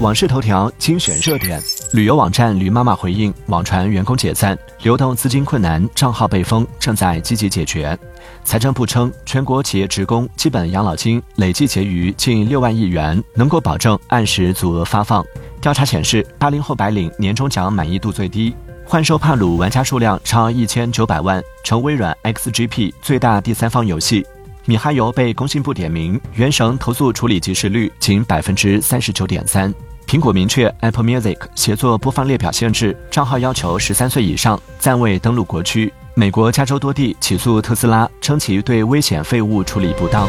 网视头条精选热点：旅游网站驴妈妈回应网传员工解散，流动资金困难，账号被封，正在积极解决。财政部称，全国企业职工基本养老金累计结余近六万亿元，能够保证按时足额发放。调查显示，八零后白领年终奖满意度最低，幻兽帕鲁玩家数量超一千九百万，成微软 XGP 最大第三方游戏。米哈游被工信部点名，原神投诉处理及时率仅百分之三十九点三。苹果明确 Apple Music 协作播放列表限制，账号要求十三岁以上，暂未登陆国区。美国加州多地起诉特斯拉，称其对危险废物处理不当。